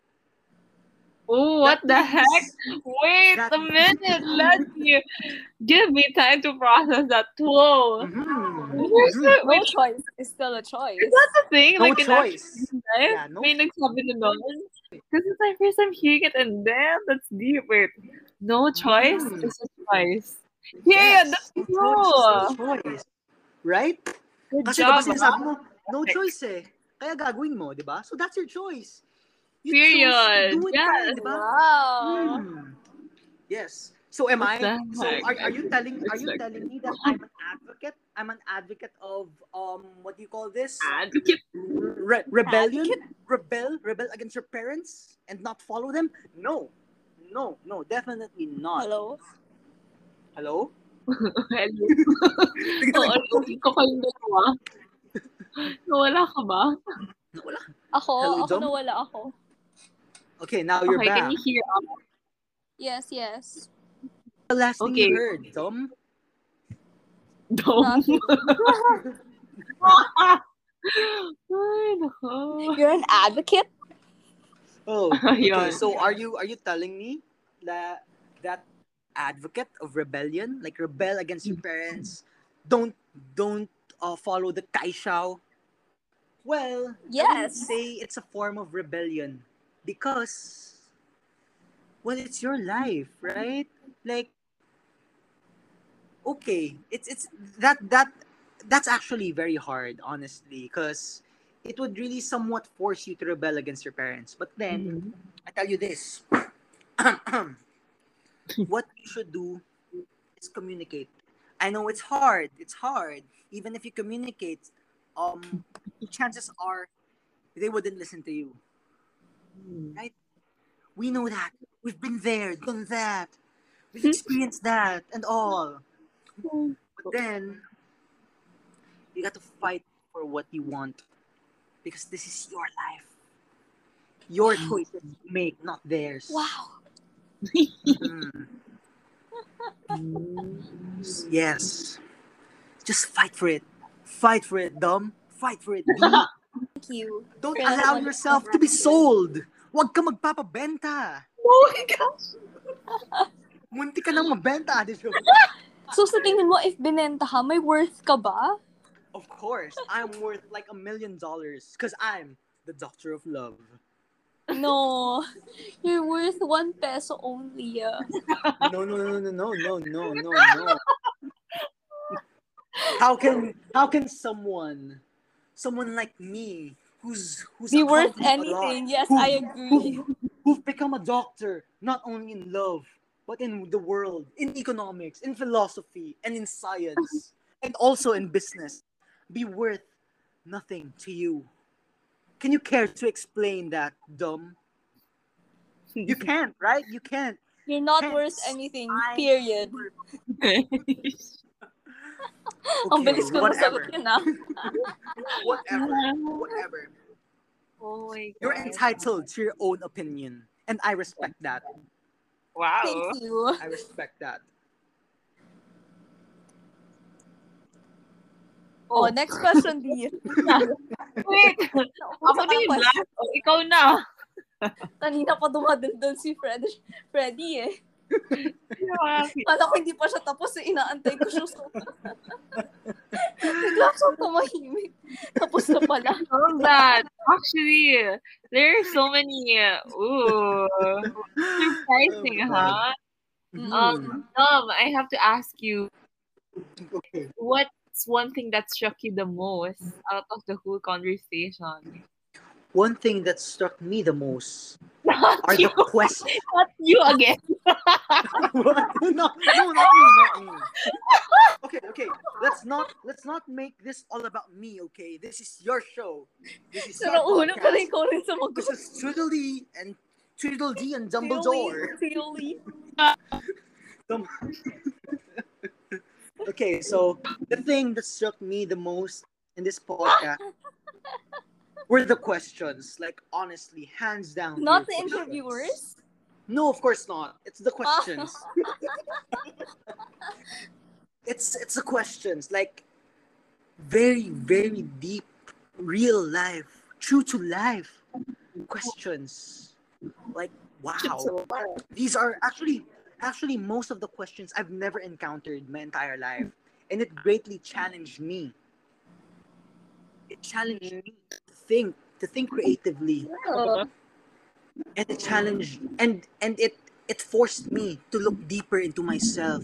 Oh, what That the heck? Wait that- a minute. Let me give me time to process that. Whoa. Mhm, mhm. the, No choice It's still a choice. is that the thing? No like in choice. actual? Yeah, no May nagsabi na nun? This is my first time hearing it and then that's deep. Wait. No choice Mm. is a choice. Yeah, Yes, that's no true. choice a choice. Right? Good Kasi job. diba no choice eh. Kaya gagawin mo, di ba? So that's your choice. You Period. chose to Yes. pa. Wow. Hmm. Yes. So am What I? So are, are you telling? Are you telling me that I'm an advocate? I'm an advocate of um what do you call this? Advocate. Re- rebellion. Rebel. Rebel against your parents and not follow them? No. No. No. Definitely not. Hello? Hello. Hello. Bigla Oo, nag- ko kayong dalawa. Nawala ka ba? Wala. Ako? Hello, ako Dom? nawala ako. Okay, now you're Okay, back. can you hear? Yes, yes. The last thing Okay. you heard, Dom? Dom. Nothing. Ay, nako. You're an advocate? Oh, okay. Ayun. So are you are you telling me that that advocate of rebellion, like rebel against your parents, don't don't uh, follow the kaishao? Well, I wouldn't Yes. say it's a form of rebellion because well, it's your life, right? Like okay, it's it's that that that's actually very hard, honestly, because it would really somewhat force you to rebel against your parents. But then Mhm. I tell you this. what you should do is communicate. I know it's hard. It's hard. Even if you communicate, um, chances are they wouldn't listen to you. Mm. We know that. We've been there, done that. We've hmm. experienced that and all. Hmm. But then you got to fight for what you want because this is your life. Your choices to make, not theirs. Wow. Mm. Yes. Just fight for it. Fight for it, dumb. Fight for it. Thank you. Don't Kaya allow yourself to be sold. Huwag ka magpapabenta. Oh my gosh. Munti ka nang mabenta. di ba? So sa tingin mo, if binenta ka, may worth ka ba? Of course, I'm worth like a million dollars because I'm the doctor of love. No. You're worth one peso only. ah. No, no, no, no, no, no, no, no, no. How can how can someone someone like me who's who's Be worth a lot, anything. Yes, who- I agree. who- who've become a doctor not only in love but in the world, in economics, in philosophy, and in science, and also in business, be worth nothing to you. Can you care to explain that, dumb? You can't, right? You can't. You're not Hence, worth anything. I- Period. Ang Okay, bilis ko whatever. nasagot yun ah. Whatever. Whatever. oh my You're entitled to your own opinion, and I respect that. Wow. Thank you. I respect that. Oh, next question, D. Wait. Ako na yung last. Oh, ikaw na. Kanina pa dumadaldal si Fred, Freddy eh. Grabe. Kala ko hindi pa siya tapos eh. Inaantay ko siya. So... Bigla siyang tumahimik. Tapos na pala. Love that. Actually, there are so many. Ooh. Surprising, Oh, huh? Mhm. Um, Dom, I have to ask you, okay. what's one thing that struck you the most out of the whole conversation? One thing that struck me the most Not are you. the. Not you again. No, no, not me, not me. Okay, okay. Let's not let's not make this all about me. Okay, this is your show. This is your nauna pala podcast. ikaw rin sa mag This is Tweedledee and Tweedledee and Dumbledore. Dum- okay, so the thing that struck me the most in this podcast were the questions. Like honestly, hands down. Not the questions. interviewers? No, of course not. It's the questions. Oh. it's it's the questions like very very deep, real life, true to life questions. Like wow, these are actually actually most of the questions I've never encountered my entire life, and it greatly challenged me. It challenged me think, to think creatively, Oh. and it challenged and and it it forced me to look deeper into myself,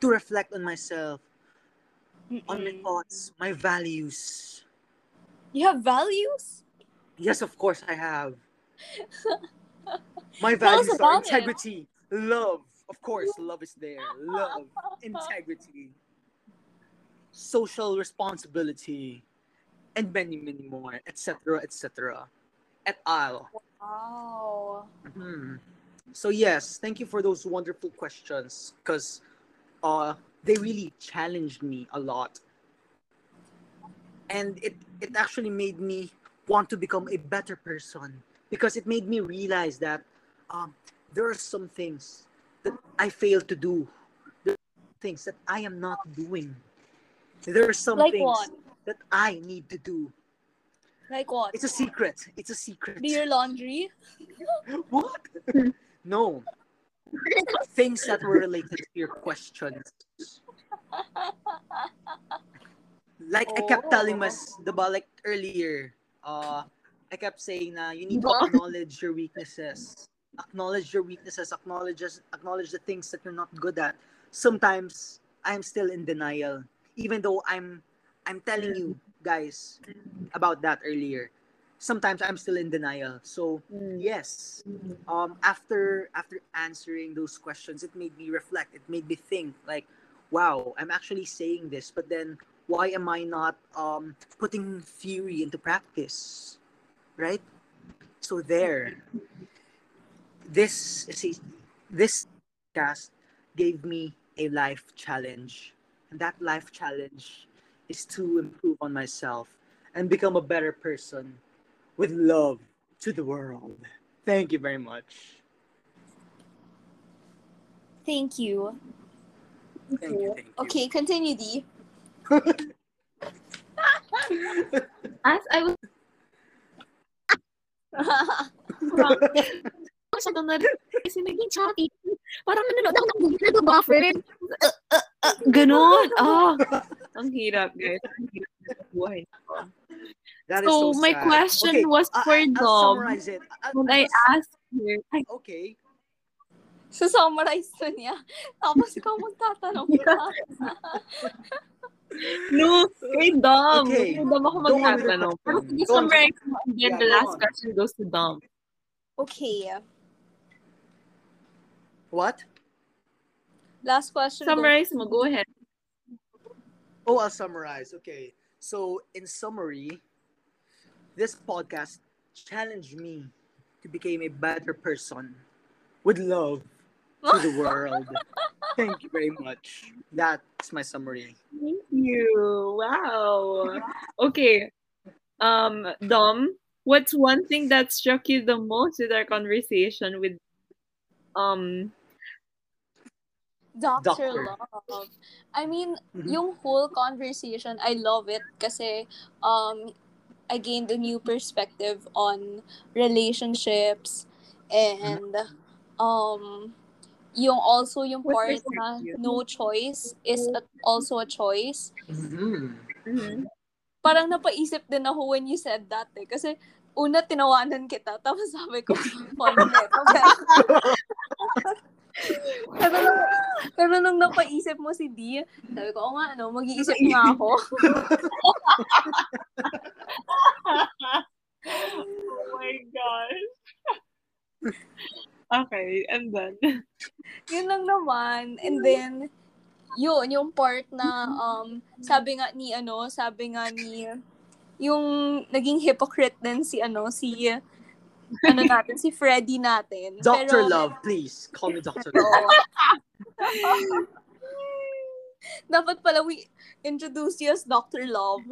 to reflect on myself, on my thoughts, my values. You have values? Yes, of course I have. My values are about it. integrity, love. Of course, love is there. Love, integrity, social responsibility, and many, many more, etc., etc. Et al. Wow. Hmm. So yes, thank you for those wonderful questions because uh, they really challenged me a lot, and it it actually made me want to become a better person because it made me realize that um, there are some things that I fail to do, things that I am not doing. There are some Like things what? That I need to do. Like what? It's a secret. It's a secret. Do your laundry? What? no. Things that were related to your questions. Like I kept telling Oh. us, diba, like earlier, uh, I kept saying na you need to acknowledge your weaknesses. Acknowledge your weaknesses. Acknowledge acknowledge the things that you're not good at. Sometimes I'm still in denial, even though I'm I'm telling you guys about that earlier. Sometimes I'm still in denial. So yes, um, after after answering those questions, it made me reflect. It made me think like, wow, I'm actually saying this, but then why am I not um, putting theory into practice, right? So there, this see, this cast gave me a life challenge, and that life challenge is to improve on myself and become a better person with love to the world. Thank you very much. Thank you. Thank you. Thank you. Okay, continue, D. As I was sa na kasi naging chatty. Parang nanonood ako ng movie, nag-buffer. Uh, uh, uh, ganon. Ah. Ang hirap, guys. Ang hirap ng buhay ko. That is So, my sad. question Okay, was for I'll Dom. summarize uh, when I asked her, I, okay. Susummarize na niya. Tapos ikaw magtatanong ka. no, kay Dom. Okay. Kay Dom ako magtatanong. Pero sige, summarize mo. And then Yeah, the last on. question goes to Dom. Okay. What? Last question. Summarize mo. Go ahead. Oh, I'll summarize. Okay. So, in summary, this podcast challenged me to become a better person with love to the world. Thank you very much. That's my summary. Thank you. Wow. Okay. Um, Dom, what's one thing that struck you the most with our conversation with um Dr. Doctor. Love. I mean, Mhm. yung whole conversation, I love it kasi um, I gained a new perspective on relationships and um, yung also yung part na no choice is a- also a choice. Mhm. mhm. Parang napaisip din ako when you said that eh. Kasi una tinawanan kita, tapos sabi ko. pero, nung, pero nung napaisip mo si D, sabi ko, oo nga, ano, mag-iisip nga ako. oh my gosh. okay, and then Yun lang naman. And then, yun, yung part na, um, sabi nga ni, ano, sabi nga ni, yung naging hypocrite din si, ano, si, ano natin, si Freddy natin. Dr. Pero- Love, please. Call me Dr. Love. Oo. Dapat pala we introduce you as Dr. Love.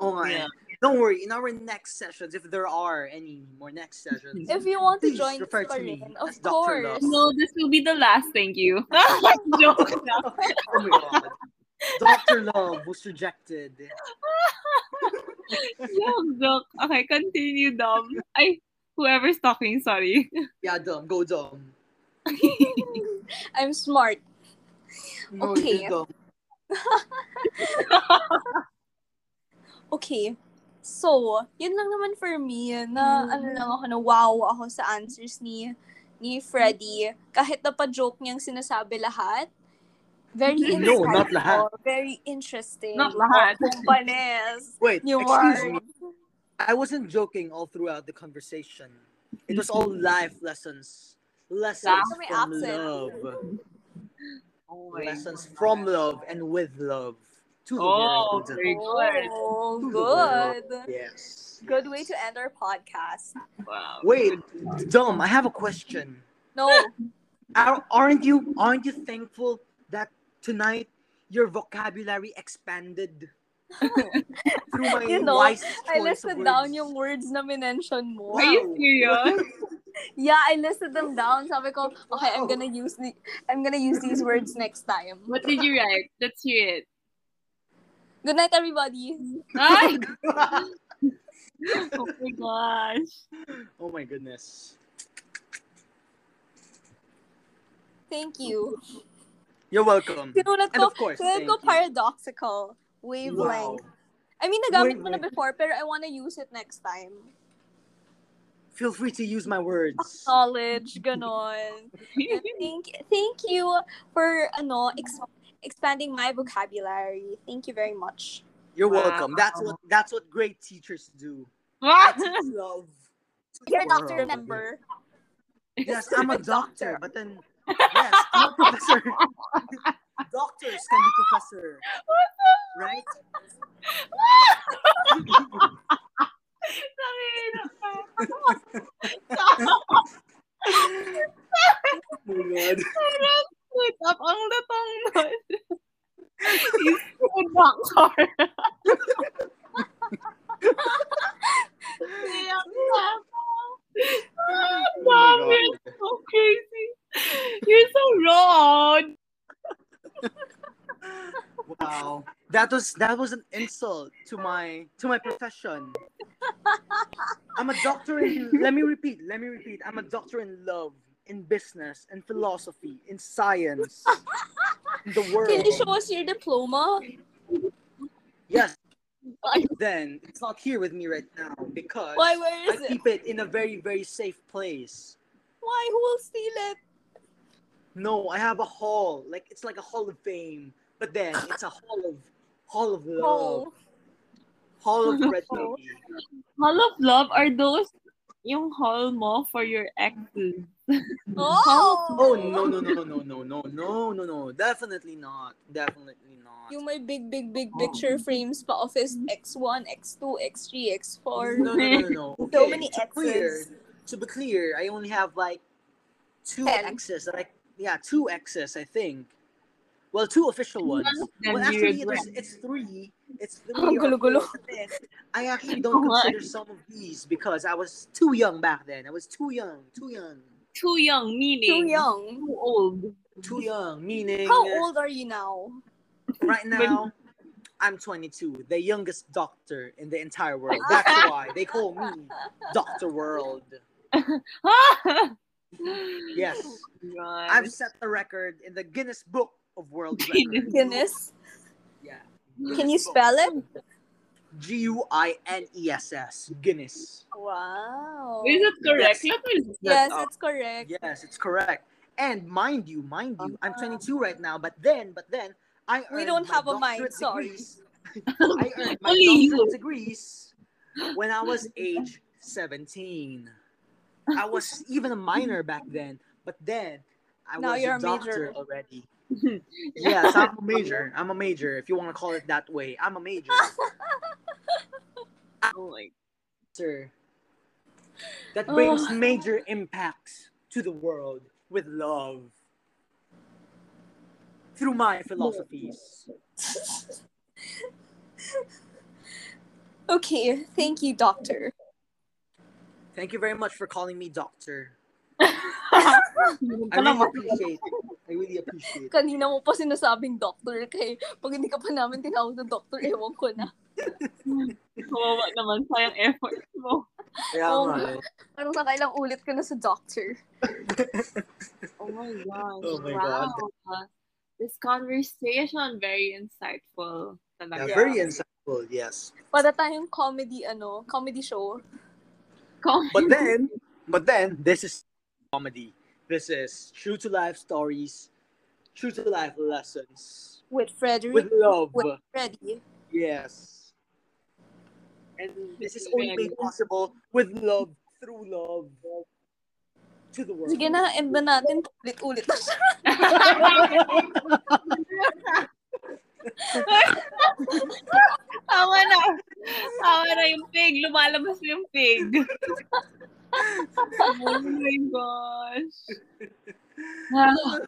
Oh eh. my. Yeah. Don't worry. In our next sessions, if there are any more next sessions, If you want to Please join refer us pa to me rin, of as Dr. course. Love. no, this will be the last. Thank you. Joke lang. oh my god. Dr. Love was rejected. Joke, joke. Okay, continue, Dom. Ay, whoever's talking, sorry. Yeah, dumb. Go dumb. I'm smart. No, Okay. Okay. So, yun lang naman for me na ano lang ako na wow ako sa answers ni ni Freddy. Kahit na pa-joke niyang sinasabi lahat. Very No, insightful. not lahat. Very interesting. Not lahat. Kumpanes. Wait, excuse me. Words. I wasn't joking all throughout the conversation. It was all mm-hmm. life lessons. Lessons from love. Oh my Lessons from love and with love. To the Oh, world. very good. Oh, To the world. good. Yes. Good way to end our podcast. Wow. Wait, Dom, I have a question. No. Aren't you aren't you thankful that tonight your vocabulary expanded through my You know, wise I choice of listed down words? yung words na minention mo. Are you serious? Yeah, I listed them down. Sabi ko, okay, I'm gonna use the, I'm gonna use these words next time. What did you write? Let's hear it. Good night, everybody. Ay! oh my gosh. oh my goodness. Thank you. You're welcome. Sinulat And ko, of course, sinulat thank ko you. paradoxical. Wavelength. I mean, nagamit mo na Wavelength. before, pero I wanna use it next time. Feel free to use my words. Knowledge, ganon. Thank, thank you for, ano, ex- expanding my vocabulary. Thank you very much. You're Wow. welcome. That's what that's what great teachers do. What? Love. You're a doctor, remember? Yes, I'm a doctor, Doctor. but then yes, I'm a professor. Doctors can be professor, right? Oh my god. Wait up ang latong nun. He's so doctor. Iyak na ako. Oh Dom, my you're God. so crazy. You're so wrong. Wow. That was that was an insult to my to my profession. I'm a doctor in let me repeat, let me repeat. I'm a doctor in love, in business, in philosophy, in science, in the world. Can you show us your diploma? Yes. then it's not here with me right now because Why? Where I it? keep it in a very, very safe place. Why? Who will steal it? No, I have a hall. Like it's like a hall of fame, but then it's a hall of hall of love, Oh. hall of red baby. Hall of Love are those yung hall mo for your exes. Oh. Oh no no no no no no no no no no definitely not definitely not. Yung may big, big, big Oh. picture frames pa office X1, X2, X3, X4. No no no no no. Okay, So many to clear, X's. to be clear, I only have like two Ten. X's that I yeah two X's I think. Well, two official ones. None of them Well, actually, it it's three. It's three. Oh, Ang or gulo-gulo. four, but then I actually don't Oh my. consider some of these because I was too young back then. I was too young, too young, Too young, meaning Too young. too old. too young. Meaning, How old are you now? right now, I'm 22, the youngest doctor in the entire world. That's why they call me Doctor World. Yes, oh God. I've set the record in the Guinness Book of World Records. Guinness. Yeah. Can you Guinness Book. spell it? G U I N E S S. Guinness. Wow. Is it correct? Yes. Let Yes, it's correct. Yes, it's correct. And mind you, mind you, I'm uh-huh. 22 right now, but then, but then, I We don't my have a mind, doctorate sorry. I earned my Only you. doctorate degrees when I was age 17. I was even a minor back then, but then I Now was you're a a major. doctor already. yes, I'm a major. I'm a major, if you want to call it that way. I'm a major. Oh my Sir. That Oh. brings major impacts to the world with love. Through my philosophies. Okay, thank you, doctor. Thank you very much for calling me doctor. I really appreciate I really appreciate it. Kanina mo pa sinasabing doctor kay pag hindi ka pa namin tinawag na doctor, ewan ko na. Kawawa naman, sayang effort mo. Kaya Oh nga eh. Parang sa kailang ulit ka na sa doctor. Oh my God. Oh my wow. God. This conversation, very insightful. Yeah, Talaga. very insightful, yes. Para tayong comedy, ano, comedy show. Com- But then, but then, this is comedy. This is true to life stories, true to life lessons With Frederick. with love. with Freddy. Yes. And this is only made possible with love, through love, to the world. Sige na, end na natin. Ulit-ulit na siya. Tama na. Tama na yung pig. Lumalabas na yung pig. oh my gosh. Ah.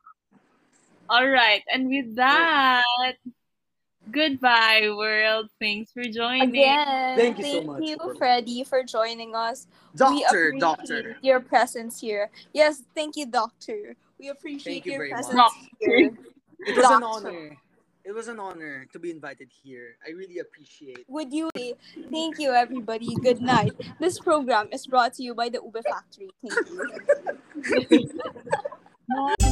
All right. And with that, goodbye, world. Thanks for joining. Again, Thank you so much Thank you, for- Freddy, for joining us. we Doctor, appreciate doctor. your presence here. Yes, thank you, doctor. We appreciate Thank you your very presence much. here. It was an honor. It was an honor to be invited here. I really appreciate. Would you? Thank you, everybody. Good night. This program is brought to you by the Uber Factory. Thank you.